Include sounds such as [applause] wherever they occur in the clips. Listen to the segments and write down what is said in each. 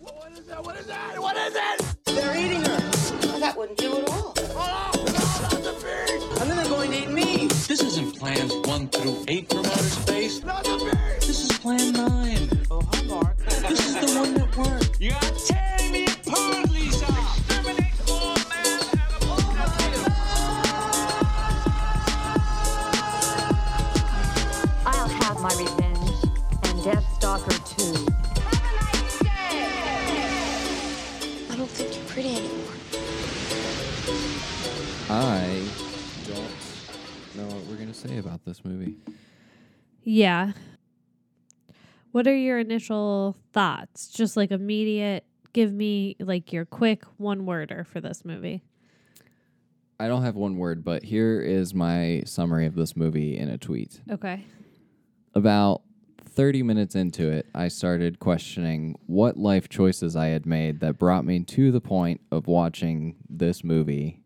What is that? What is that? What is it? They're eating her. Well, that wouldn't do at all. Oh, no, not the beast! And then they're going to eat me. This isn't plans one through eight from outer space. Not the! This is plan nine. Oh, hi, [laughs] Mark. This is the one that worked. You're tearing me say about this movie. Yeah. What are your initial thoughts? Just like immediate, give me like your quick one worder for this movie. I don't have one word, but here is my summary of this movie in a tweet. Okay. About 30 minutes into it, I started questioning what life choices I had made that brought me to the point of watching this movie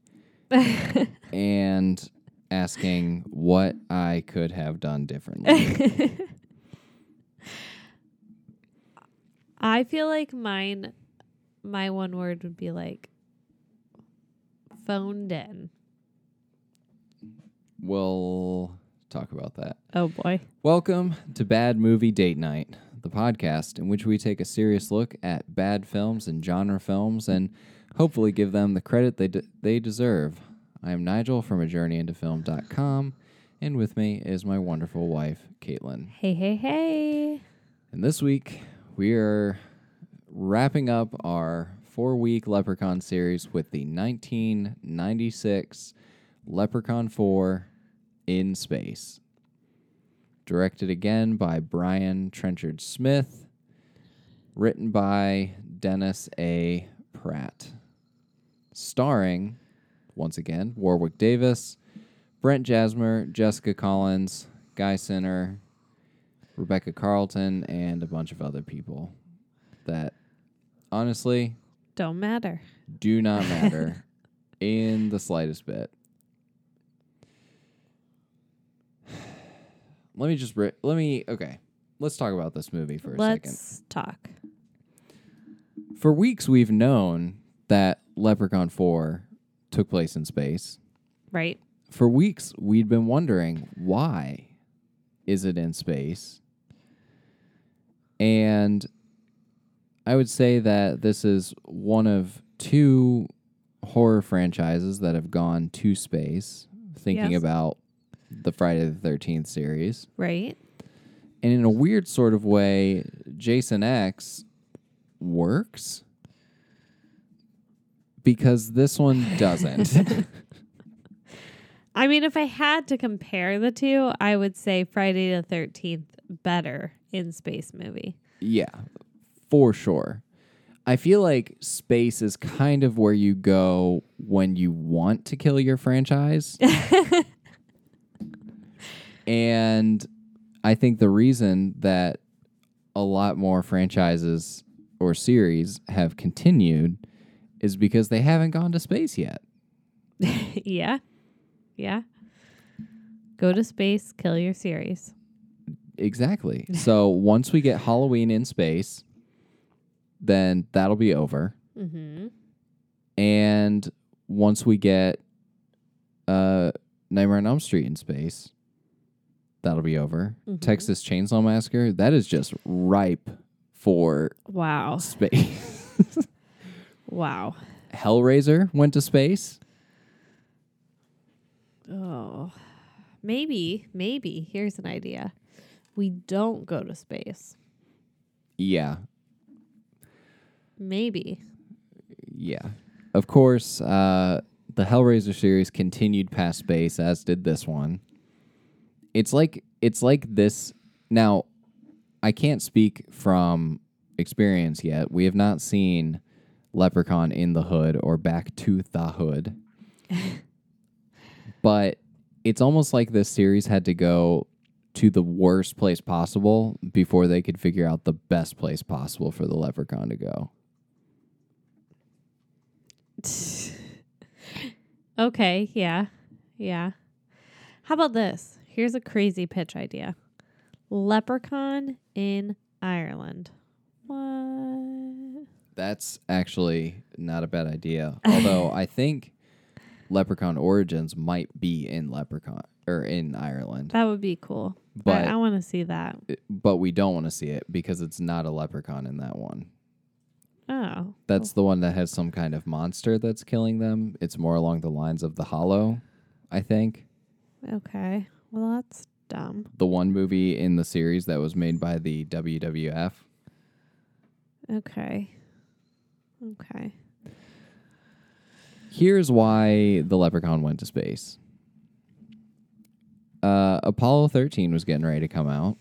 [laughs] and asking what I could have done differently. [laughs] I feel like mine, my one word would be like phoned in. we'll talk about that. Oh boy. Welcome to Bad Movie Date Night, the podcast in which we take a serious look at bad films and genre films and hopefully give them the credit they, de- they deserve. I am Nigel from a journey into film.com, and with me is my wonderful wife, Caitlin. Hey, hey, hey. And this week, we are wrapping up our four week Leprechaun series with the 1996 Leprechaun 4 in Space. Directed again by Brian Trenchard Smith. Written by Dennis A. Pratt. Starring, once again, Warwick Davis, Brent Jasmer, Jessica Collins, Guy Siner, Rebecca Carlton, and a bunch of other people that honestly Don't matter. do not [laughs] matter in the slightest bit. [sighs] Let me just ri- let me okay. Let's talk about this movie for a second. Let's talk. For weeks we've known that Leprechaun 4 took place in space. Right. For weeks we'd been wondering why is it in space? And I would say that this is one of two horror franchises that have gone to space, thinking Yes. about the Friday the 13th series. Right. And in a weird sort of way, Jason X works because this one doesn't. [laughs] I mean, if I had to compare the two, I would say Friday the 13th better in space movie. yeah, for sure. I feel like space is kind of where you go when you want to kill your franchise. [laughs] and I think the reason that a lot more franchises or series have continued is because they haven't gone to space yet. [laughs] yeah. Yeah. Go to space, kill your series. Exactly. so once we get Halloween in space, then that'll be over. Mm-hmm. And once we get uh, Nightmare on Elm Street in space, that'll be over. Texas Chainsaw Massacre, that is just ripe for Wow. space. [laughs] Wow. Hellraiser went to space. Oh. Maybe, maybe. Here's an idea. We don't go to space. Yeah, Maybe. yeah. Of course, uh, the Hellraiser series continued past space, as did this one. It's like it's like this. Now, I can't speak from experience yet. We have not seen Leprechaun in the Hood or Back to the Hood, [laughs] but it's almost like this series had to go to the worst place possible before they could figure out the best place possible for the Leprechaun to go. [laughs] Okay, yeah. Yeah. How about this? Here's a crazy pitch idea. Leprechaun in Ireland. What? That's actually not a bad idea. Although [laughs] I think Leprechaun Origins might be in Leprechaun or in Ireland, That would be cool. But- I, I want to see that. but we don't want to see it because it's not a leprechaun in that one. Oh. That's the one that has some kind of monster that's killing them. It's more along the lines of The Hollow, I think. Okay. Well, that's dumb. The one movie in the series that was made by the WWF. Okay. Okay. Here's why the leprechaun went to space. Uh, Apollo 13 was getting ready to come out.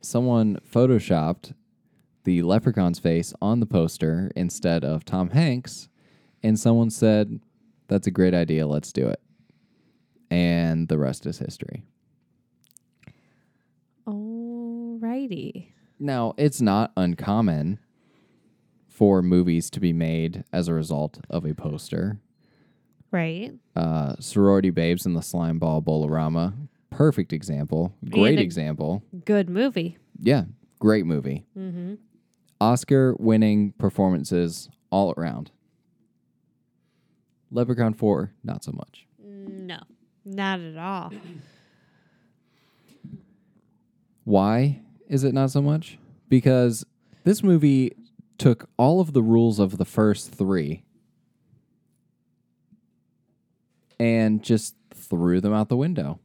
Someone photoshopped the leprechaun's face on the poster instead of Tom Hanks, and someone said, That's a great idea, let's do it. And the rest is history. Alrighty. Now, it's not uncommon for movies to be made as a result of a poster. Right. uh, sorority babes in the slime ball Bowl-O-Rama perfect example great example Good movie. yeah great movie Mm-hmm. oscar winning performances all around leprechaun 4 not so much No, not at all. why is it not so much because this movie took all of the rules of the first three and just threw them out the window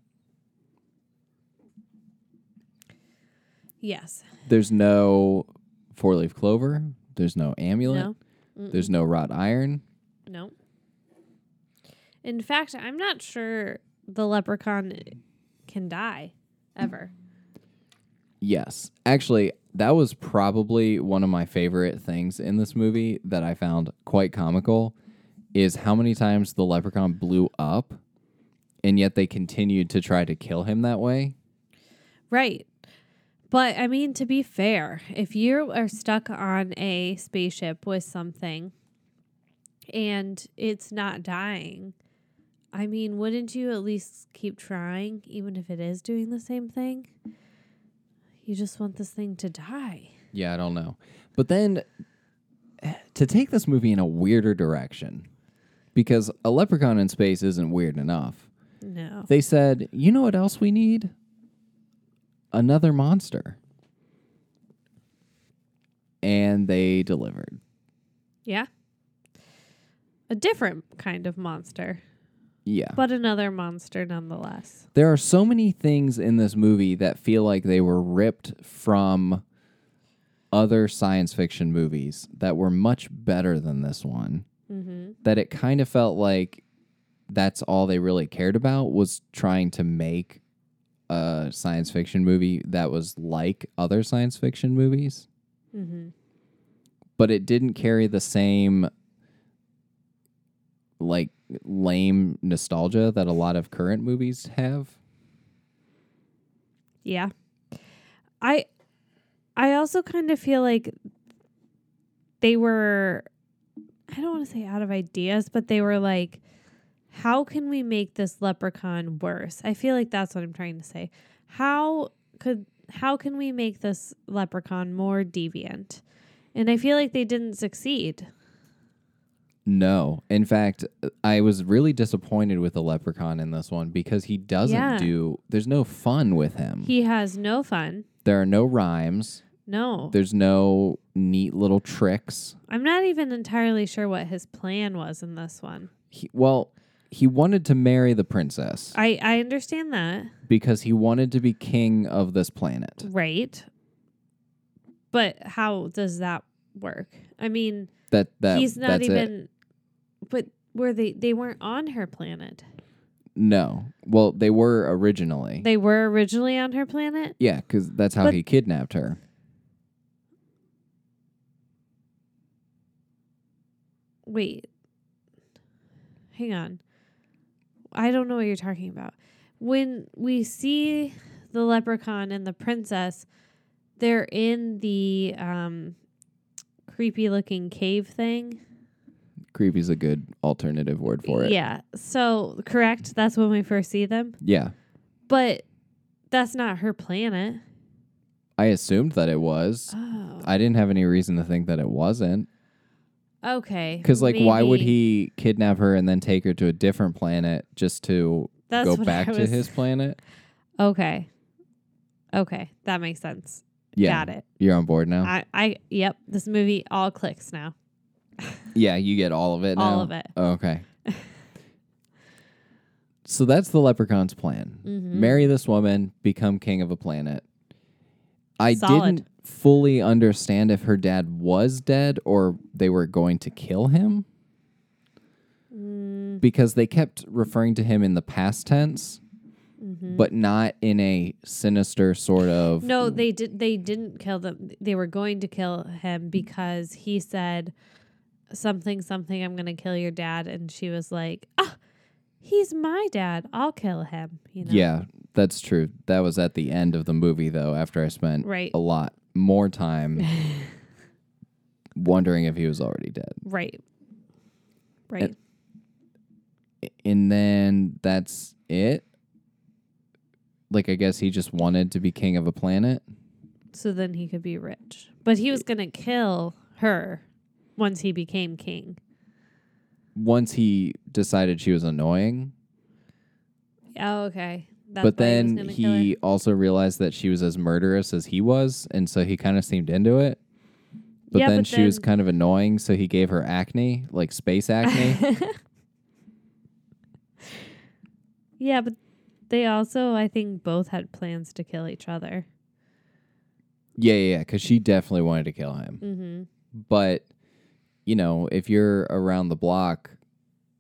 Yes. There's no four leaf clover. There's no amulet. No. There's no wrought iron. No. In fact, I'm not sure the leprechaun can die ever. Yes. Actually, that was probably one of my favorite things in this movie that I found quite comical is how many times the leprechaun blew up and yet they continued to try to kill him that way. Right. But I mean, to be fair, if you are stuck on a spaceship with something and it's not dying, I mean, wouldn't you at least keep trying, even if it is doing the same thing? You just want this thing to die. Yeah, I don't know. But then to take this movie in a weirder direction because a leprechaun in space isn't weird enough. No. They said, "You know what else we need? Another monster." And they delivered. Yeah. A different kind of monster, Yeah. but another monster nonetheless. there are so many things in this movie that feel like they were ripped from other science fiction movies that were much better than this one. Mm-hmm. That it kind of felt like that's all they really cared about was trying to make a science fiction movie that was like other science fiction movies. Mm-hmm. but it didn't carry the same like lame nostalgia that a lot of current movies have. Yeah. I I also kind of feel like they were I don't want to say out of ideas, but they were like how can we make this leprechaun worse? I feel like that's what I'm trying to say. How could how can we make this leprechaun more deviant? And I feel like they didn't succeed. No. In fact, I was really disappointed with the leprechaun in this one because he doesn't Yeah. do there's no fun with him. He has no fun. there are no rhymes. No. There's no neat little tricks. I'm not even entirely sure what his plan was in this one. He, well, he wanted to marry the princess I I understand that. because he wanted to be king of this planet. Right. But how does that work? I mean, That that he's not that's it. even but were they they weren't on her planet. No. Well, they were originally. They were originally on her planet? yeah, because that's how But- he kidnapped her. Wait. Hang on. I don't know what you're talking about. When we see the leprechaun and the princess, they're in the um creepy looking cave thing. Creepy's a good alternative word for it. Yeah. So, correct, that's when we first see them. Yeah. But that's not her planet. I assumed that it was. Oh. I didn't have any reason to think that it wasn't. Okay. Because, like, why would he kidnap her and then take her to a different planet just to That's go back to his planet? Okay. Okay, that makes sense. Yeah. Got it. You're on board now? I, I, yep. This movie all clicks now. Yeah, you get all of it now. All now? of it. Oh, okay. so that's the leprechaun's plan. Mm-hmm. Marry this woman, become king of a planet. I Solid. didn't fully understand if her dad was dead or they were going to kill him. Mm. Because they kept referring to him in the past tense, Mm-hmm. but not in a sinister sort of. No, they did. They didn't kill them. They were going to kill him because he said something, something. I'm to kill your dad, and she was like, "Ah, he's my dad. I'll kill him." You know. Yeah, that's true. That was at the end of the movie, though, after I spent Right. a lot more time [laughs] wondering if he was already dead. Right. Right. And then that's it. Like, I guess he just wanted to be king of a planet. so then he could be rich, but he was going to kill her once he became king. Once he decided she was annoying, Oh, okay. That's but he then her? he also realized that she was as murderous as he was, and so he kind of seemed into it. But Yeah, then but she was kind of annoying, so he gave her acne, like space acne. [laughs] Yeah, but they also, I think, both had plans to kill each other. yeah, yeah, yeah, because she definitely wanted to kill him. Mm-hmm. But you know, if you're around the block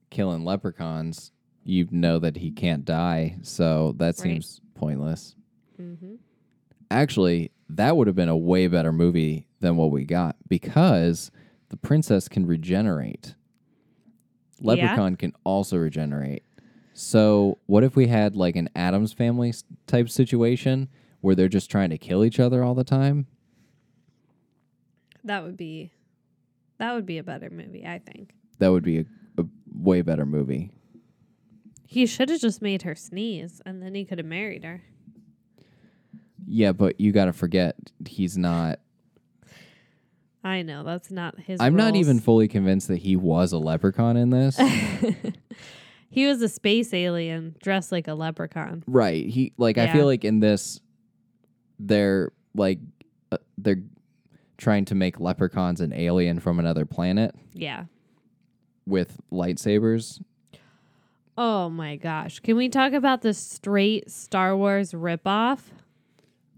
killing leprechauns, you know that he can't die, so that Right. seems pointless. Mm-hmm. Actually, that would have been a way better movie than what we got because the princess can regenerate. Yeah. Leprechaun can also regenerate. So, what if we had like an Addams family type situation where they're just trying to kill each other all the time? That would be, that would be a better movie, I think. That would be a, a way better movie. He should have just made her sneeze, and then he could have married her. Yeah, but you got to forget he's not. I know that's not his. I'm not even fully convinced that he was a leprechaun in this. [laughs] he was a space alien dressed like a leprechaun. right. He like I feel like in this they're like uh, they're trying to make leprechauns an alien from another planet Yeah. with lightsabers. Oh my gosh! Can we talk about the straight Star Wars ripoff?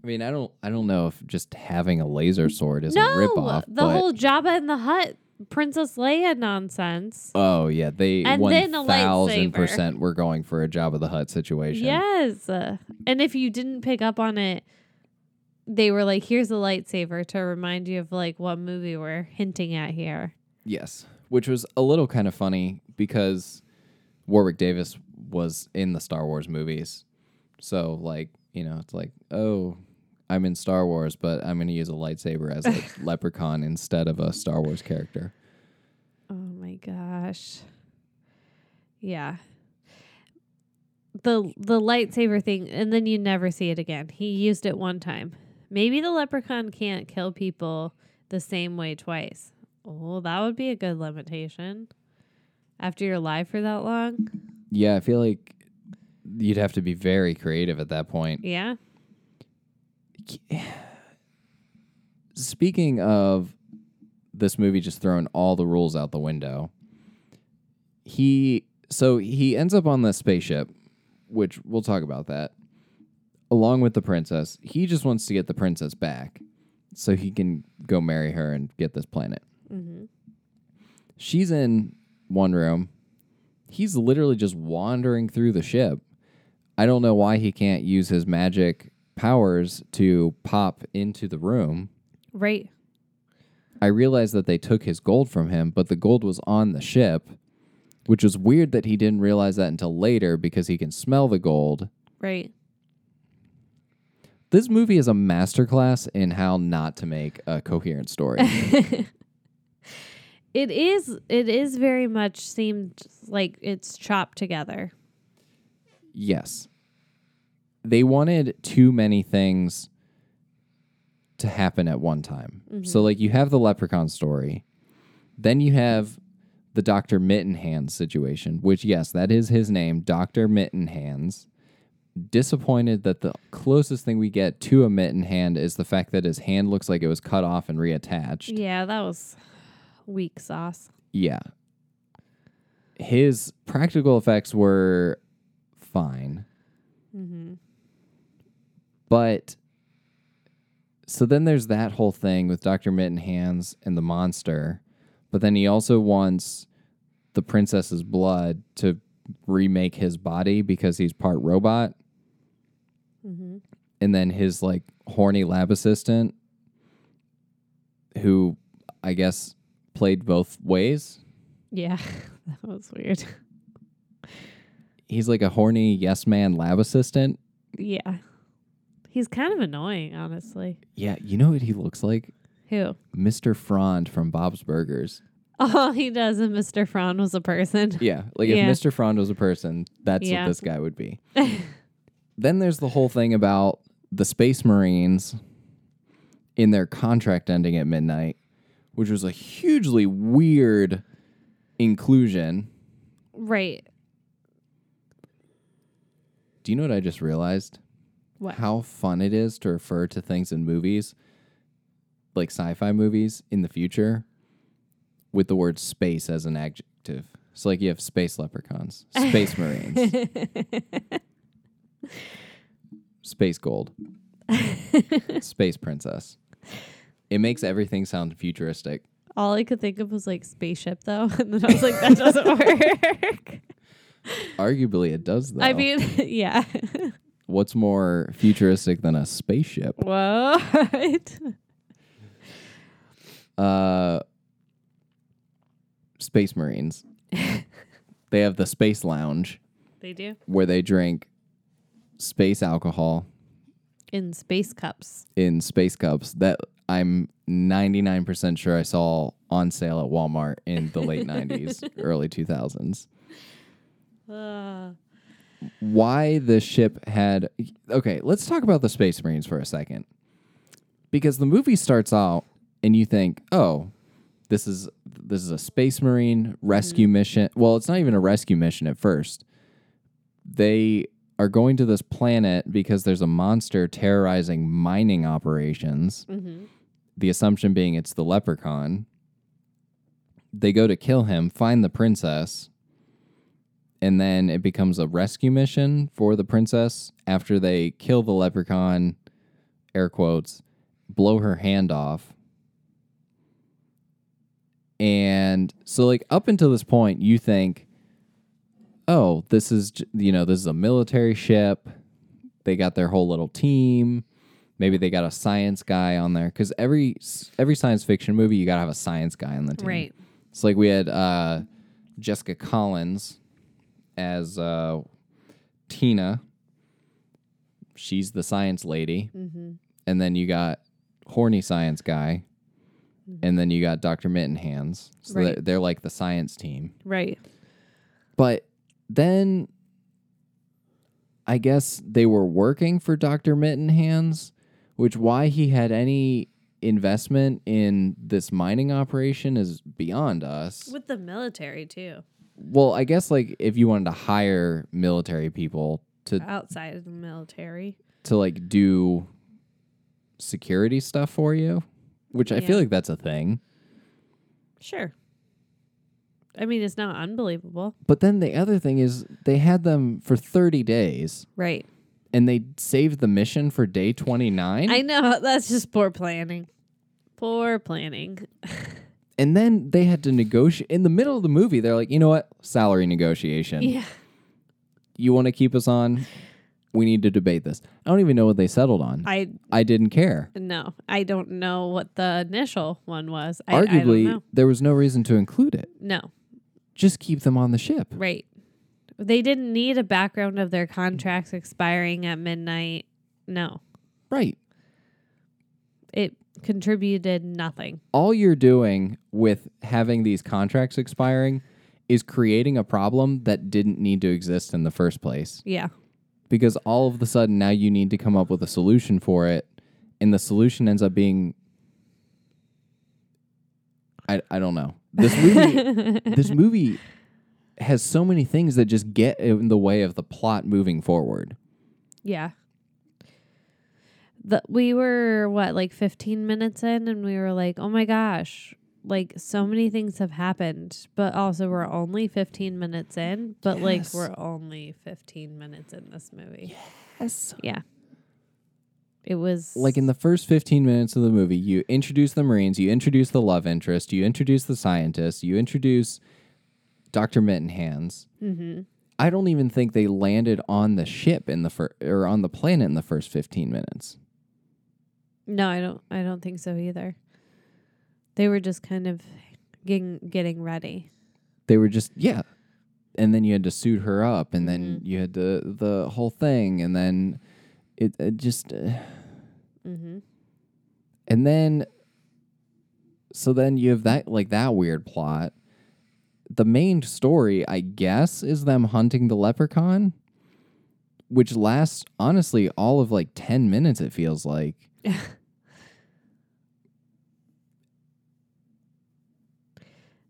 I mean, I don't I don't know if just having a laser sword is no, a ripoff. the but, whole Jabba in the Hutt, Princess Leia nonsense. Oh yeah, they And one then a thousand percent were going for a Jabba the Hutt situation. Yes. Uh, And if you didn't pick up on it, they were like, here's a lightsaber to remind you of like what movie we're hinting at here. Yes, which was a little kind of funny because Warwick Davis was in the Star Wars movies. So like, you know, it's like, oh, I'm in Star Wars, but I'm going to use a lightsaber as a [laughs] leprechaun instead of a Star Wars character. Oh my gosh. Yeah. The the lightsaber thing and then you never see it again. He used it one time. Maybe the leprechaun can't kill people the same way twice. Oh, that would be a good limitation. After you're alive for that long? Yeah, I feel like you'd have to be very creative at that point. Yeah. [sighs] Speaking of this movie just throwing all the rules out the window, he so he ends up on this spaceship, which we'll talk about that, along with the princess. He just wants to get the princess back so he can go marry her and get this planet. Mm-hmm. She's in one room. He's literally just wandering through the ship. I don't know why he can't use his magic powers to pop into the room. Right. I realized that they took his gold from him, but the gold was on the ship, which was weird that he didn't realize that until later because he can smell the gold. Right. This movie is a masterclass in how not to make a coherent story. [laughs] It is it is very much seemed like it's chopped together. yes. They wanted too many things to happen at one time. So mm-hmm. like you have the leprechaun story, then you have the Dr. Mittenhands situation, which yes, that is his name, Dr. Mittenhands. Disappointed that the closest thing we get to a mitten hand is the fact that his hand looks like it was cut off and reattached. Yeah, that was weak sauce. Yeah. His practical effects were fine. Mm-hmm. But so then there's that whole thing with Dr. Mitten Hands and the monster. But then he also wants the princess's blood to remake his body because he's part robot. Mm-hmm. And then his like horny lab assistant, who I guess played both ways. Yeah, [laughs] that was weird. He's like a horny yes man lab assistant. Yeah. He's kind of annoying, honestly. Yeah, you know what he looks like? Who? Mr. Frond from Bob's Burgers. Oh, he does. And Mr. Frond was a person. Yeah, like Yeah. if Mr. Frond was a person, that's Yeah. what this guy would be. [laughs] then there's the whole thing about the Space Marines in their contract ending at midnight, which was a hugely weird inclusion. Right. Do you know what I just realized? What? How fun it is to refer to things in movies, like sci fi movies in the future, with the word space as an adjective. So, like, you have space leprechauns, [laughs] space marines, [laughs] space gold, [laughs] space princess. It makes everything sound futuristic. All I could think of was like spaceship, though. [laughs] And then I was like, that doesn't [laughs] work. Arguably, it does, though. I mean, yeah. what's more futuristic than a spaceship? what? uh space marines they have the space lounge They do. where they drink space alcohol In space cups. in space cups that i'm 99% sure i saw on sale at walmart in the late [laughs] 90s early 2000s Uh, why the ship had okay let's talk about the space marines for a second. Because the movie starts out and you think oh this is this is a space marine rescue mission. Well it's not even a rescue mission at first. They are going to this planet because there's a monster terrorizing mining operations. Mm-hmm. The assumption being it's the leprechaun. They go to kill him find the princess and then it becomes a rescue mission for the princess after they kill the leprechaun air quotes blow her hand off. And so like up until this point you think oh this is you know this is a military ship they got their whole little team maybe they got a science guy on there cuz every every science fiction movie you got to have a science guy on the team right. it's like we had uh, Jessica Collins as uh, Tina. She's the science lady. And then you got horny science guy. And then you got Dr. Mittenhands. So Right. they're, they're like the science team. Right. But then I guess they were working for Dr. Mittenhands, which why he had any investment in this mining operation is beyond us. With the military, too. Well, I guess like if you wanted to hire military people to Outside of the military. to like do security stuff for you, which I feel like that's a thing. Sure. I mean, it's not unbelievable. But then the other thing is they had them for 30 days Right. and they saved the mission for day 29 I know. [laughs] That's just poor planning. Poor planning. [laughs] and then they had to negotiate in the middle of the movie they're like, "You know what? Salary negotiation. Yeah. You want to keep us on? We need to debate this." I don't even know what they settled on. I I didn't care. no. I don't know what the initial one was. I, I don't Arguably, know. there was no reason to include it. No. Just keep them on the ship. Right. They didn't need a background of their contracts expiring at midnight. No. Right. It contributed nothing. All you're doing with having these contracts expiring is creating a problem that didn't need to exist in the first place. Yeah. Because all of a sudden now you need to come up with a solution for it and the solution ends up being I I don't know. This movie [laughs] this movie has so many things that just get in the way of the plot moving forward. Yeah. The, we were what like 15 minutes in and we were like, "Oh my gosh, like so many things have happened." But also we're only 15 minutes in, but like we're only 15 minutes in this movie. Yes. Yeah. It was Like in the first 15 minutes of the movie, you introduce the Marines, you introduce the love interest, you introduce the scientist, you introduce Dr. Mittenhands. Mhm. I don't even think they landed on the ship in the fir- or on the planet in the first 15 minutes. No, I don't I don't think so either. They were just kind of getting getting ready. They were just yeah. And then you had to suit her up and then you had the the whole thing and then it, it just uh, Mhm. and then so then you have that like that weird plot. The main story, I guess, is them hunting the leprechaun, which lasts honestly all of like 10 minutes it feels like. [laughs]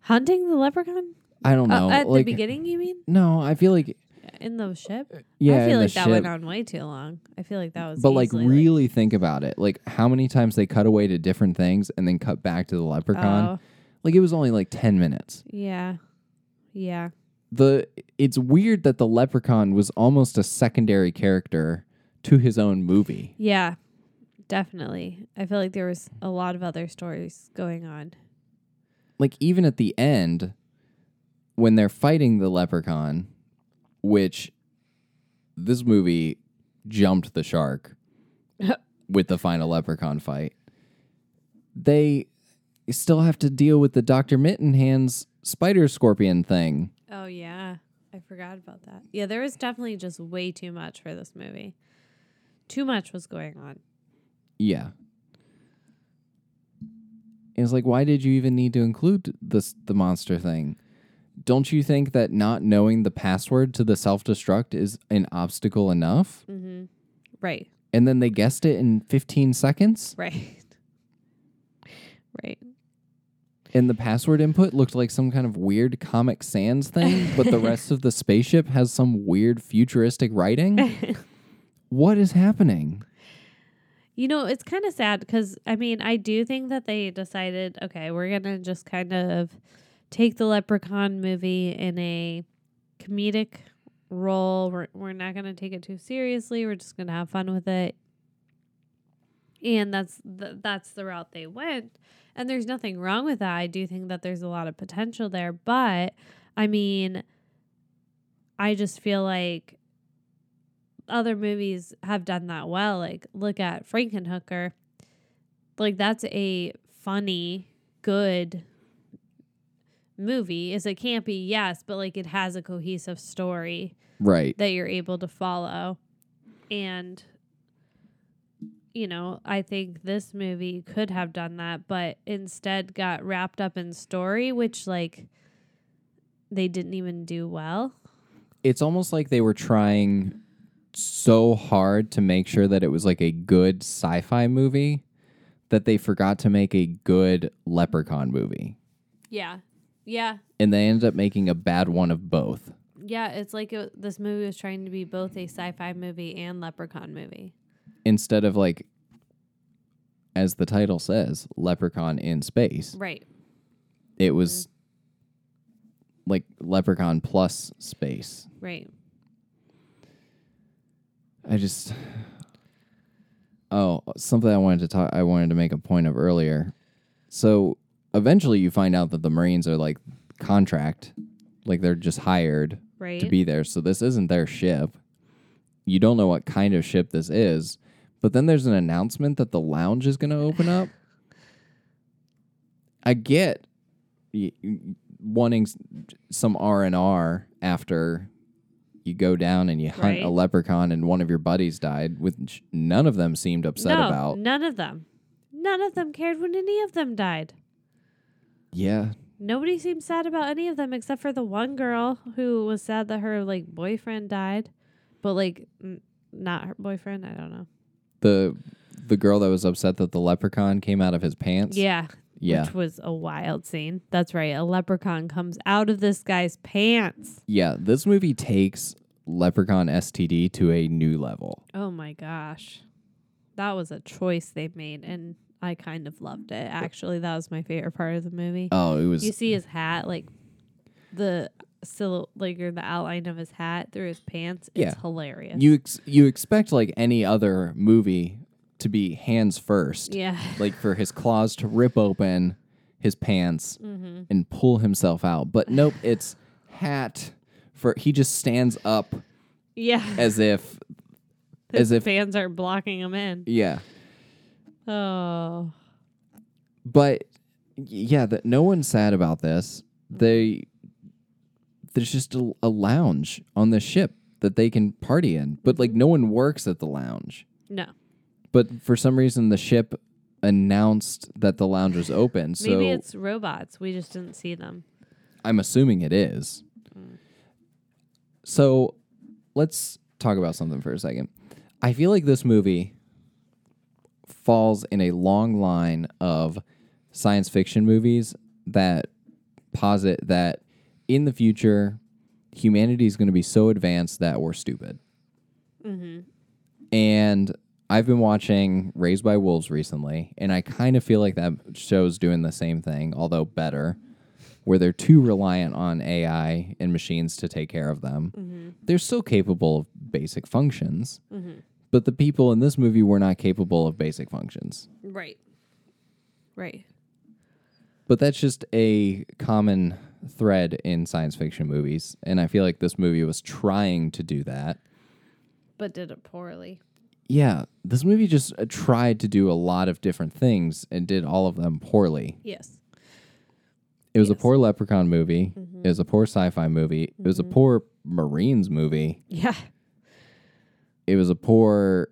Hunting the leprechaun? I don't know. Uh, at like the beginning, you mean? No, I feel like In the ship? Uh, yeah, I feel like that went on way too long. I feel like that was But like really think about it. Like how many times they cut away to different things and then cut back to the leprechaun. Oh. Like it was only like 10 minutes. Yeah. Yeah. The it's weird that the leprechaun was almost a secondary character to his own movie. Yeah. Definitely. I feel like there was a lot of other stories going on. Like even at the end when they're fighting the leprechaun, which this movie jumped the shark [laughs] with the final leprechaun fight. They still have to deal with the Dr. Mittenhands spider scorpion thing. Oh yeah. I forgot about that. Yeah, there was definitely just way too much for this movie. Too much was going on. Yeah. It's like, why did you even need to include this the monster thing? Don't you think that not knowing the password to the self destruct is an obstacle enough? Mm-hmm. Right. And then they guessed it in 15 seconds, Right. [laughs] right. and the password input looked like some kind of weird Comic Sans thing, but the [laughs] rest of the spaceship has some weird futuristic writing. [laughs] what is happening? You know, it's kind of sad because I mean, I do think that they decided, okay, we're gonna just kind of take the Leprechaun movie in a comedic role. We're we're not gonna take it too seriously. We're just gonna have fun with it, and that's the, that's the route they went. And there's nothing wrong with that. I do think that there's a lot of potential there, but I mean, I just feel like other movies have done that well. Like look at Frankenhooker. Like that's a funny, good movie. Is it campy? Yes, but like it has a cohesive story Right. that you're able to follow. And you know, I think this movie could have done that, but instead got wrapped up in story, which like they didn't even do well. it's almost like they were trying so hard to make sure that it was like a good sci-fi movie that they forgot to make a good leprechaun movie Yeah. Yeah. and they ended up making a bad one of both Yeah, it's like it, this movie was trying to be both a sci-fi movie and leprechaun movie. instead of like as the title says leprechaun in space Right. it was mm-hmm. like leprechaun plus space Right. I just Oh, something I wanted to talk I wanted to make a point of earlier. So eventually you find out that the Marines are like contract, like they're just hired Right. to be there. So this isn't their ship. You don't know what kind of ship this is. But then there's an announcement that the lounge is going to open up. I get y- wanting s- some R and R after you go down and you hunt Right. a leprechaun and one of your buddies died, which none of them seemed upset no, about. none of them. None of them cared when any of them died. Yeah, Nobody seemed sad about any of them except for the one girl who was sad that her like boyfriend died, but like n- not her boyfriend. I don't know. the the girl that was upset that the leprechaun came out of his pants. Yeah. Yeah. Which was a wild scene. That's right. A leprechaun comes out of this guy's pants. Yeah, this movie takes Leprechaun STD to a new level. Oh my gosh. That was a choice they made and I kind of loved it. Actually, that was my favorite part of the movie. Oh, it was you see his hat, like the sil- like or the outline of his hat through his pants. It's Yeah. hilarious. you ex- you expect like any other movie to be hands first. yeah. [laughs] Like for his claws to rip open his pants Mm-hmm. and pull himself out. But nope, [laughs] it's hat for he just stands up yeah. as if [laughs] His as if fans are blocking him in. yeah. Oh. But yeah, that no one's sad about this. They there's just a, a lounge on the ship that they can party in, but like mm-hmm. no one works at the lounge. No. But for some reason, the ship announced that the lounge was open. So Maybe it's robots. We just didn't see them. I'm assuming it is. Mm. So let's talk about something for a second. I feel like this movie falls in a long line of science fiction movies that posit that in the future, humanity is going to be so advanced that we're stupid. Mm-hmm. And I've been watching Raised by Wolves recently, and I kind of feel like that show's doing the same thing, although better, where they're too reliant on AI and machines to take care of them. Mm-hmm. They're still capable of basic functions, mm-hmm. But the people in this movie were not capable of basic functions. Right. Right. But that's just a common thread in science fiction movies, and I feel like this movie was trying to do that. But did it poorly. Yeah, this movie just uh, tried to do a lot of different things and did all of them poorly. Yes. It was a poor Leprechaun movie. It was a poor sci-fi movie. It was a poor Marines movie. Yeah. It was a poor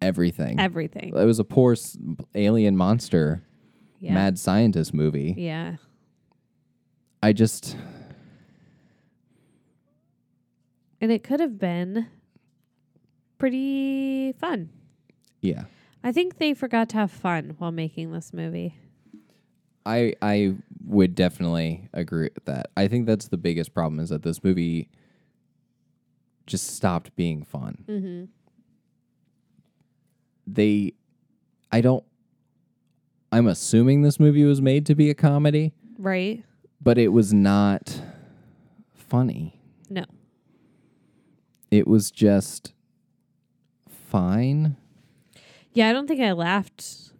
everything. Everything. it was a poor s- alien monster, Yeah. mad scientist movie. Yeah. I just And it could have been pretty fun. yeah. I think they forgot to have fun while making this movie. I I would definitely agree with that. I think that's the biggest problem is that this movie just stopped being fun. Mm-hmm. They, I don't. I'm assuming this movie was made to be a comedy, Right? but it was not funny. No. It was just fine. Yeah, I don't think I laughed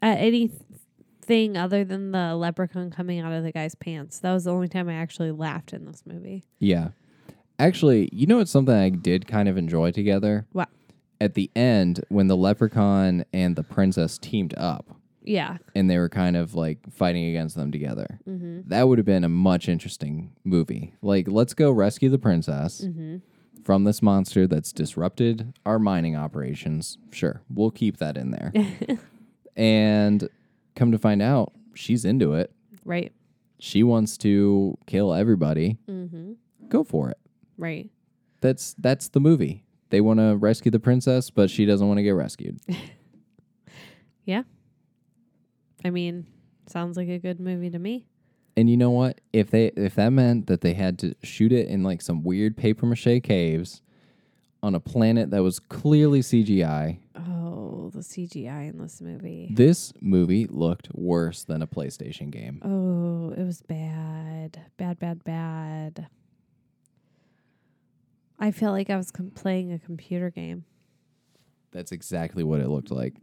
at anything other than the leprechaun coming out of the guy's pants. That was the only time I actually laughed in this movie. Yeah. Actually, you know what's something I did kind of enjoy together? Wow. At the end, when the leprechaun and the princess teamed up Yeah. and they were kind of like fighting against them together, that would have been a much interesting movie. Like, let's go rescue the princess from this monster that's disrupted our mining operations. Sure, we'll keep that in there. [laughs] and come to find out, she's into it. Right. She wants to kill everybody. Mm-hmm. Go for it. Right. That's that's the movie. They want to rescue the princess, but she doesn't want to get rescued. [laughs] Yeah. I mean, sounds like a good movie to me. and you know what? If they if that meant that they had to shoot it in like some weird paper mache caves on a planet that was clearly CGI, Oh, the CGI in this movie. this movie looked worse than a PlayStation game. Oh, it was bad. Bad, bad, bad. I felt like I was com- playing a computer game. That's exactly what it looked like.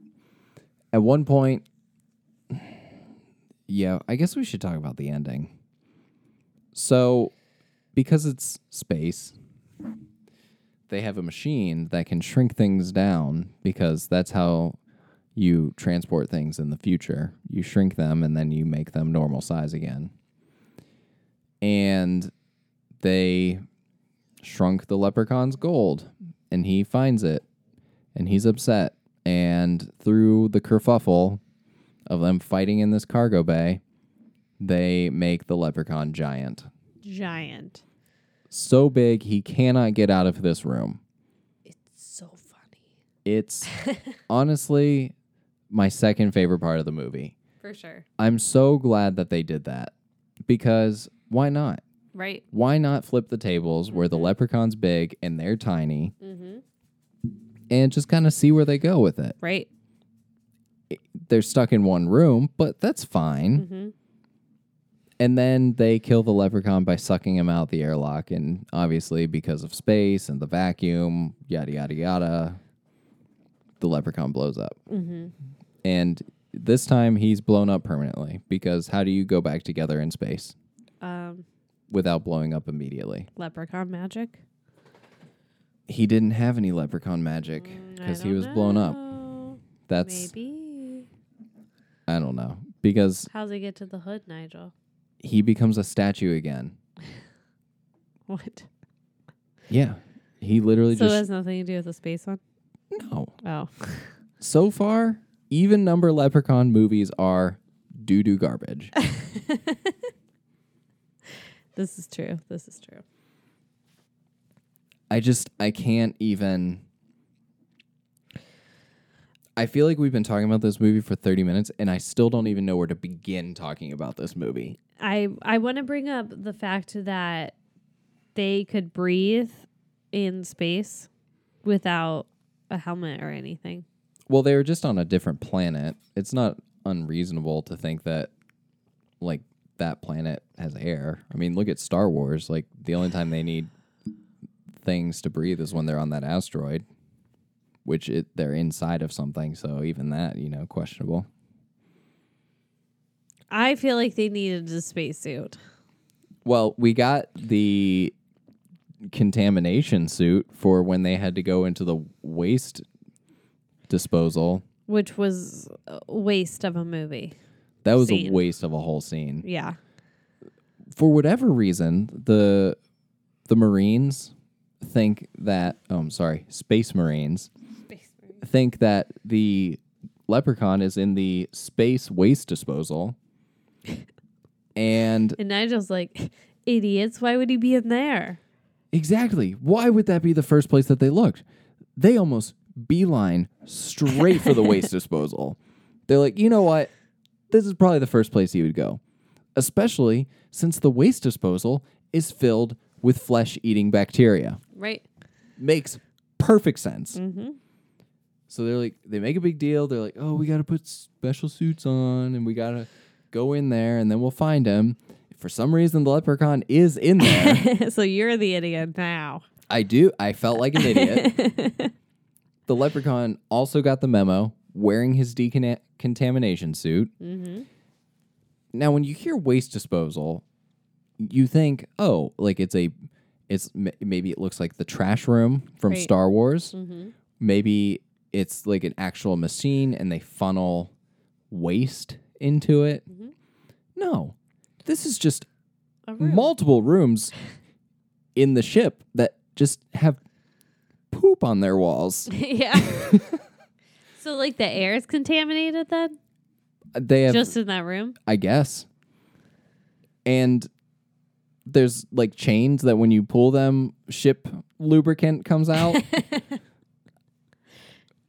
At one point, [sighs] yeah, I guess we should talk about the ending. So, because it's space, they have a machine that can shrink things down because that's how you transport things in the future. You shrink them and then you make them normal size again. And they shrunk the leprechaun's gold and he finds it and he's upset. And through the kerfuffle of them fighting in this cargo bay, they make the leprechaun giant. Giant. So big he cannot get out of this room. It's so funny. It's [laughs] honestly my second favorite part of the movie. For sure. I'm so glad that they did that because why not? Right. Why not flip the tables where the mm-hmm. leprechaun's big and they're tiny mm-hmm. and just kind of see where they go with it? Right. They're stuck in one room, but that's fine. Mm-hmm. And then they kill the leprechaun by sucking him out the airlock. And obviously, because of space and the vacuum, yada, yada, yada, the leprechaun blows up. And this time he's blown up permanently because how do you go back together in space Um, without blowing up immediately? leprechaun magic. He didn't have any leprechaun magic Mm, because he don't was blown up. That's, Maybe. I don't know. Because How's he get to the hood, Nigel? he becomes a statue again. [laughs] What? Yeah. He literally So it just. has nothing to do with the space one? no. Oh. [laughs] So far, even number leprechaun movies are doo doo garbage. [laughs] This is true. This is true. I just I can't even I feel like we've been talking about this movie for 30 minutes and I still don't even know where to begin talking about this movie. I I want to bring up the fact that they could breathe in space without a helmet or anything. Well, they were just on a different planet. It's not unreasonable to think that like that planet has air. I mean, look at Star Wars. Like the only time they need things to breathe is when they're on that asteroid, which it they're inside of something. So even that, you know, questionable. I feel like they needed a spacesuit. Well, we got the contamination suit for when they had to go into the waste disposal. Which was a waste of a movie. That was a waste of a whole scene. Yeah. For whatever reason, the the Marines think that oh, I'm sorry, Space Marines think that the leprechaun is in the space waste disposal. [laughs] and And Nigel's like, idiots, why would he be in there? Exactly. Why would that be the first place that they looked? They almost beeline straight for the waste [laughs] disposal. They're like, you know what? This is probably the first place he would go, especially since the waste disposal is filled with flesh eating bacteria. Right. Makes perfect sense. Mm-hmm. So they're like, they make a big deal. They're like, oh, we got to put special suits on and we got to go in there and then we'll find him. For some reason, the leprechaun is in [laughs] there. so you're the idiot now. I do. I felt like an idiot. [laughs] the leprechaun also got the memo, wearing his decontamination suit. Mm-hmm. Now, when you hear waste disposal, you think, oh, like it's a, it's m- maybe it looks like the trash room from Right. Star Wars. Mm-hmm. Maybe it's like an actual machine and they funnel waste into it. Mm-hmm. No, this is just room. multiple rooms in the ship that just have poop on their walls. [laughs] yeah. [laughs] so like the air is contaminated then? They have, Just in that room? I guess, and there's like chains that when you pull them, ship lubricant comes out. [laughs]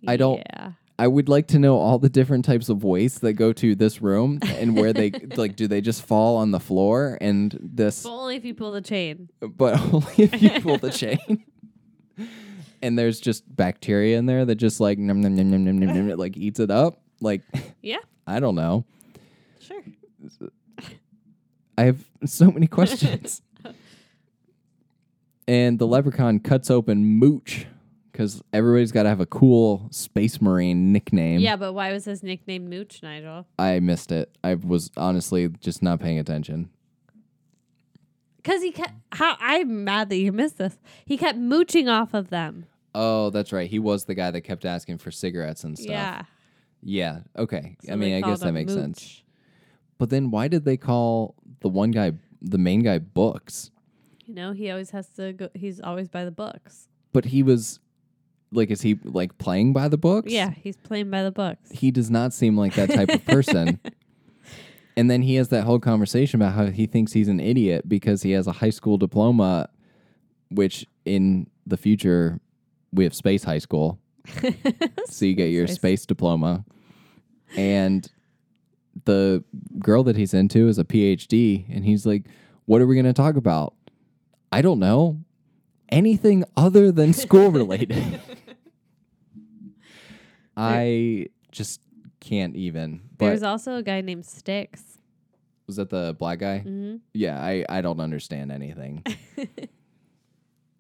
I don't- Yeah. I would like to know all the different types of waste that go to this room and where they [laughs] like. Do they just fall on the floor and this? But only if you pull the chain. but [laughs] only if you pull the chain. And there's just bacteria in there that just like num, num, num, num, num, num, num, like eats it up. Like [laughs] Yeah. I don't know. Sure. I have so many [laughs] questions. and the leprechaun cuts open Mooch because everybody's got to have a cool space marine nickname. Yeah, but why was his nickname Mooch, Nigel? I missed it. I was honestly just not paying attention. Because he kept. How I'm mad that you missed this. He kept mooching off of them. Oh, that's right. He was the guy that kept asking for cigarettes and stuff. Yeah. Yeah. Okay. So I mean, I guess that makes sense. But then why did they call the one guy, the main guy, books? You know, he always has to go. He's always by the books. But he was like, is he like playing by the books? Yeah, he's playing by the books. He does not seem like that type of person. [laughs] And then he has that whole conversation about how he thinks he's an idiot because he has a high school diploma, which in the future we have space high school. [laughs] so you get your Space. space diploma. And the girl that he's into is a PhD, and he's like, "What are we going to talk about?" I don't know. Anything other than school related. [laughs] [laughs] I just can't even. But There's also a guy named Sticks. was that the black guy? hmm Yeah, I, I don't understand anything.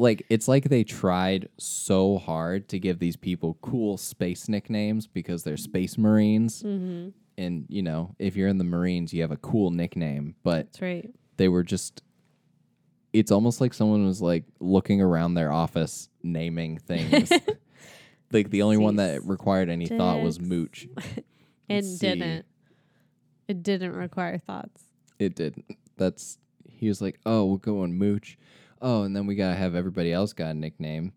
Like it's like they tried so hard to give these people cool space nicknames because they're space marines hmm and you know, if you're in the marines, you have a cool nickname, but That's right. they were just it's almost like someone was like looking around their office naming things. [laughs] like the only one that required any thought was mooch. [laughs] And see. didn't. It didn't require thoughts. It didn't. That's he was like, "Oh, we'll go on Mooch." Oh, and then we gotta have everybody else got a nickname.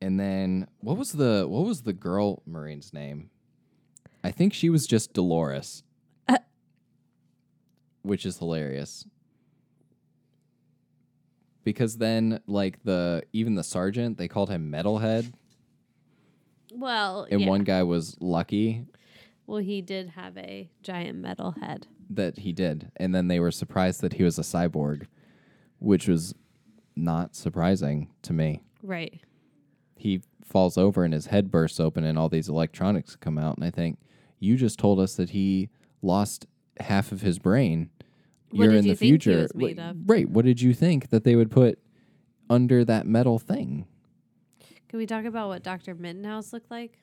And then what was the what was the girl Marine's name? I think she was just Dolores, Uh. which is hilarious. Because then, like the even the sergeant, they called him Metalhead, Well, and yeah. one guy was Lucky well, he did have a giant metal head. that he did, and then they were surprised that he was a cyborg, which was not surprising to me. Right. He falls over and his head bursts open, and all these electronics come out. And I think you just told us that he lost half of his brain. What You're did in you the future, was made Like, of? right? What did you think that they would put under that metal thing? Can we talk about what Dr. Mittenhouse looked like?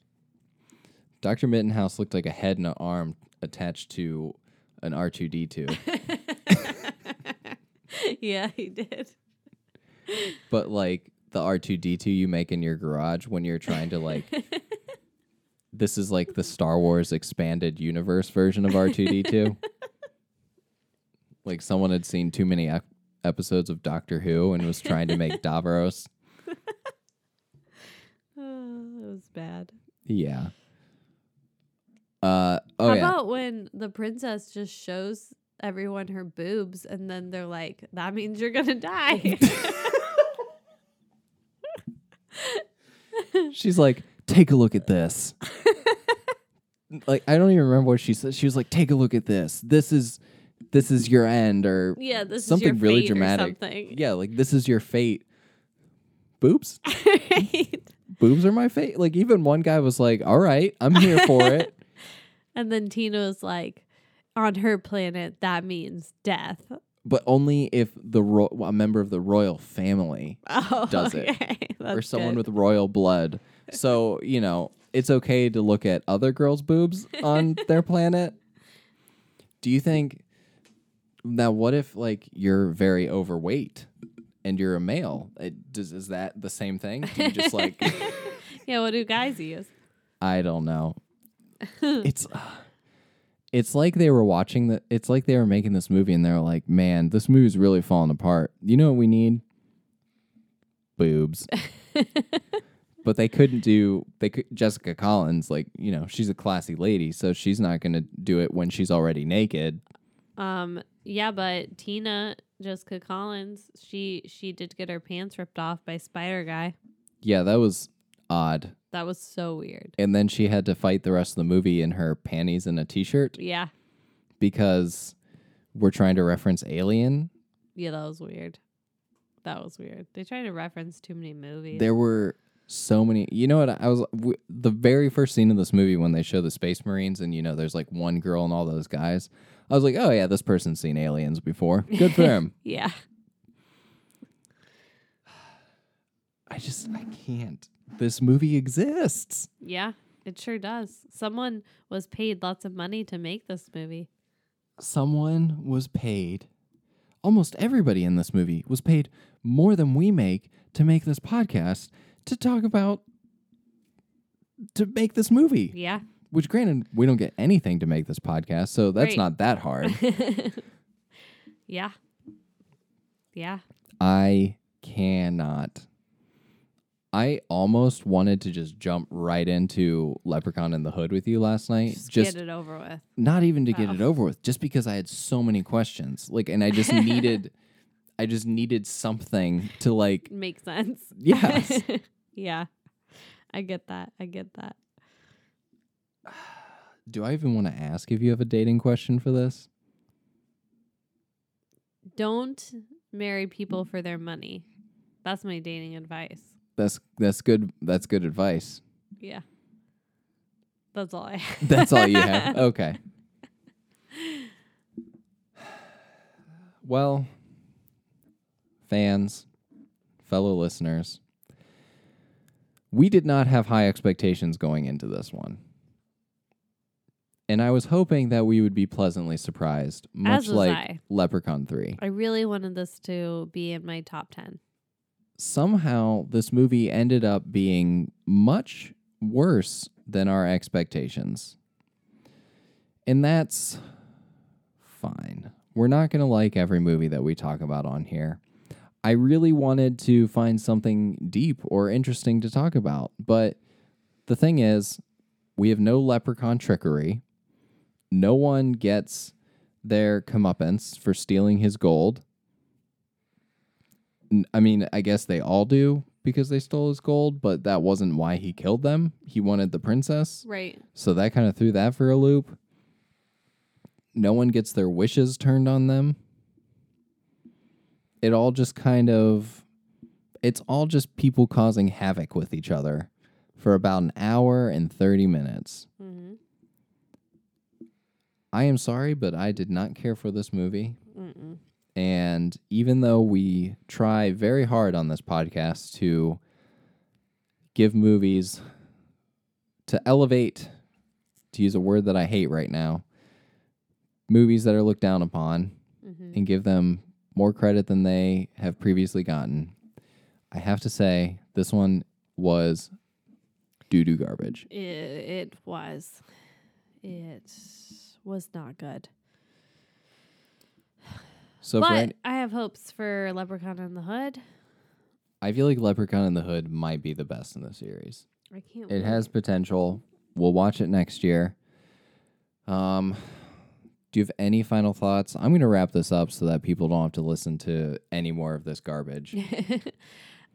Doctor Mittenhouse looked like a head and an arm attached to an R two D two. [laughs] yeah, he did. But like the R2D2 you make in your garage when you're trying to like [laughs] this is like the Star Wars expanded universe version of R2D2. [laughs] like someone had seen too many ep- episodes of Doctor Who and was trying to make Davros. [laughs] Oh, it was bad. Yeah. Uh oh How yeah. about when the princess just shows everyone her boobs and then they're like, that means you're going to die? She's like, "Take a look at this." [laughs] like I don't even remember what she said. She was like, "Take a look at this. This is this is your end or yeah, this something really dramatic. something. Yeah, like this is your fate. Boobs? [laughs] Boobs are my fate. Like even one guy was like, "All right, I'm here for it." [laughs] And then Tina was like, on her planet, that means death. But only if the ro- a member of the royal family [laughs] Oh, Does it. okay. [laughs] or someone good. with royal blood. So, you know, it's okay to look at other girls' boobs on [laughs] their planet. Do you think now what if like you're very overweight and you're a male? It, does is that the same thing? Do you just like Yeah, what do guys use? I don't know. it's uh, it's like they were watching the it's like they were making this movie and they were like, "Man, this movie's really falling apart. You know what we need? Boobs." [laughs] but they couldn't do they could Jessica Collins like, you know, she's a classy lady, so she's not going to do it when she's already naked. Um, yeah, but Tina, Jessica Collins, she she did get her pants ripped off by Spider Guy. Yeah, that was odd. That was so weird. And then she had to fight the rest of the movie in her panties and a t-shirt Yeah. because we're trying to reference Alien Yeah, that was weird. That was weird. They try to reference too many movies. There were so many. You know what? I was w- the very first scene of this movie when they show the Space Marines, and you know, there's like one girl and all those guys. I was like, oh yeah, this person's seen aliens before. Good for [laughs] him. yeah. I just I can't. This movie exists. Yeah, it sure does. Someone was paid lots of money to make this movie. Someone was paid. Almost everybody in this movie was paid more than we make to make this podcast to talk about to make this movie. Yeah. Which, granted, we don't get anything to make this podcast, so that's Right. not that hard. [laughs] yeah. Yeah. I cannot. I almost wanted to just jump right into Leprechaun in the Hood with you last night. Just, Just, get it over with. not even to get it Oh. over with, just because I had so many questions. Like, and I just [laughs] needed, I just needed something to like. make sense. Yes. [laughs] yeah. I get that. I get that. [sighs] Do I even want to ask if you have a dating question for this? Don't marry people for their money. That's my dating advice. That's that's good. That's good advice. Yeah. That's all I have. That's all you have. [laughs] Okay. Well, fans, fellow listeners, we did not have high expectations going into this one. And I was hoping that we would be pleasantly surprised, much As was like I. Leprechaun 3. I really wanted this to be in my top 10. Somehow, this movie ended up being much worse than our expectations. And that's fine. We're not going to like every movie that we talk about on here. I really wanted to find something deep or interesting to talk about, but the thing is, we have no leprechaun trickery. No one gets their comeuppance for stealing his gold. I mean, I guess they all do because they stole his gold, but that wasn't why he killed them. He wanted the princess. Right. So that kind of threw that for a loop. No one gets their wishes turned on them. It all just kind of it's all just people causing havoc with each other for about an hour and 30 minutes. Mm-hmm. I am sorry, but I did not care for this movie. Mm-mm. And even though we try very hard on this podcast to give movies to elevate, to use a word that I hate right now, movies that are looked down upon Mm-hmm. and give them more credit than they have previously gotten, I have to say this one was doo doo garbage. It, it was. It was not good. So but any- I have hopes for Leprechaun in the Hood. I feel like Leprechaun in the Hood might be the best in the series. I can't. It wait. has potential. We'll watch it next year. Um, do you have any final thoughts? I'm going to wrap this up so that people don't have to listen to any more of this garbage. [laughs]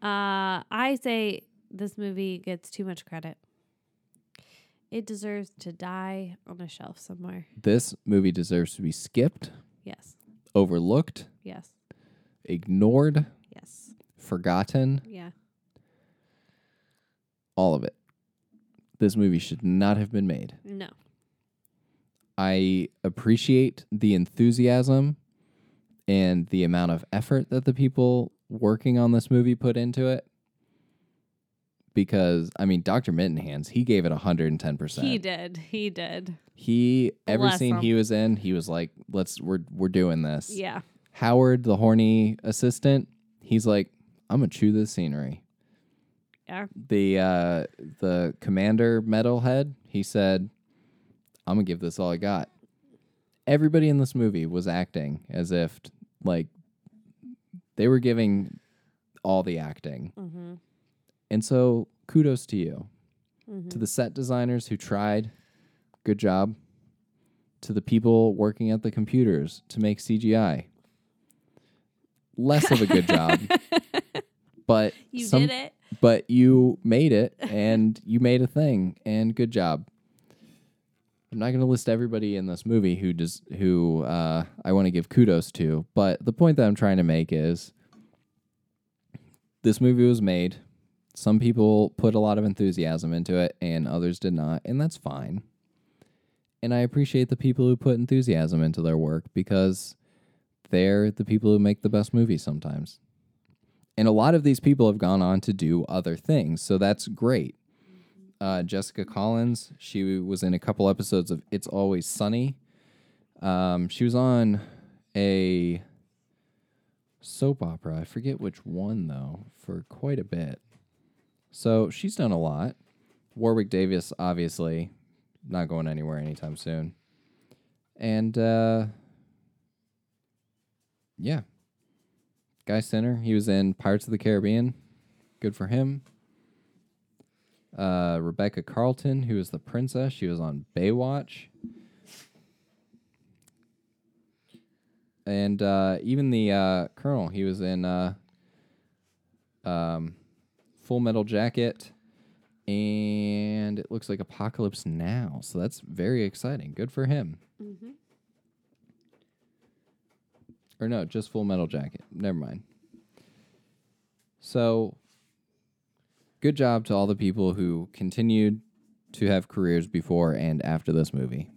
uh, I say this movie gets too much credit. It deserves to die on a shelf somewhere. this movie deserves to be skipped, Yes. Overlooked, Yes. ignored, Yes. forgotten, Yeah. all of it. This movie should not have been made. No. I appreciate the enthusiasm and the amount of effort that the people working on this movie put into it. Because I mean, Dr. Mittenhands, he gave it hundred and ten percent. He did. He did. He every Bless scene him. he was in, he was like, "Let's we're we're doing this." Yeah. Howard, the horny assistant, he's like, "I'm gonna chew this scenery." Yeah. The uh, the commander metalhead, he said, "I'm gonna give this all I got." Everybody in this movie was acting as if like they were giving all the acting, Mm-hmm. And so kudos to you, Mm-hmm. to the set designers who tried, good job. To the people working at the computers to make CGI, less of a good job, [laughs] but You some, did it. but you made it and you made a thing and good job. I'm not going to list everybody in this movie who does who uh, I want to give kudos to, but the point that I'm trying to make is this movie was made. Some people put a lot of enthusiasm into it and others did not, and that's fine. And I appreciate the people who put enthusiasm into their work because they're the people who make the best movies sometimes. And a lot of these people have gone on to do other things, so that's great. Uh, Jessica Collins, she was in a couple episodes of It's Always Sunny. Um, she was on a soap opera. I forget which one though, for quite a bit. So she's done a lot. Warwick Davis, obviously, not going anywhere anytime soon. And uh, yeah, Guy Siner, he was in Pirates of the Caribbean. Good for him. Uh, Rebecca Carlton, who was the princess, she was on Baywatch. And uh, even the uh, colonel, he was in uh, um, Full Metal Jacket, And it looks like Apocalypse Now. So that's very exciting. Good for him. Mm-hmm. Or no, just Full Metal Jacket. Never mind. So, good job to all the people who continued to have careers before and after this movie.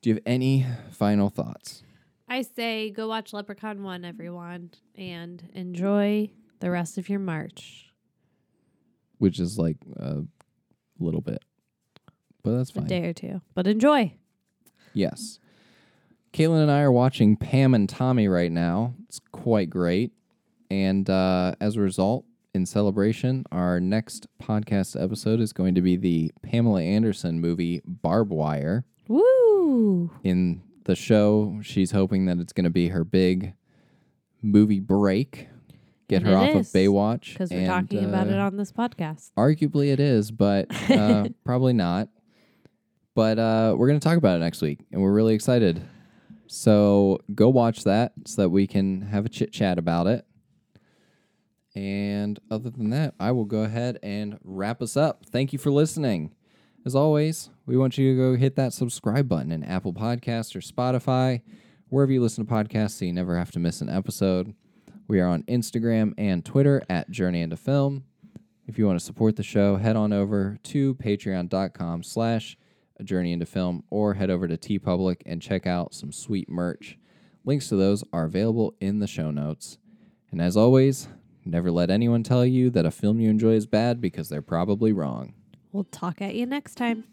Do you have any final thoughts? I say go watch Leprechaun 1, everyone, and enjoy the rest of your March. Which is like a little bit, but that's A day or two. But enjoy. Yes. Caitlin and I are watching Pam and Tommy right now. It's quite great. And uh, as a result, in celebration, our next podcast episode is going to be the Pamela Anderson movie Barb Wire. Woo! In the show, she's hoping that it's going to be her big movie break, get her it off is, of Baywatch. Because we're and, talking about it uh, on this podcast. Arguably it is, but [laughs] uh, probably not. But uh, we're going to talk about it next week, and we're really excited. So go watch that so that we can have a chit chat about it. And other than that, I will go ahead and wrap us up. Thank you for listening. As always, we want you to go hit that subscribe button in Apple Podcasts or Spotify, wherever you listen to podcasts, so you never have to miss an episode. We are on Instagram and Twitter at Journey into Film. If you want to support the show, head on over to patreon.com slash journey into film or head over to TeePublic and check out some sweet merch. Links to those are available in the show notes. And as always, never let anyone tell you that a film you enjoy is bad because they're probably wrong. We'll talk at you next time.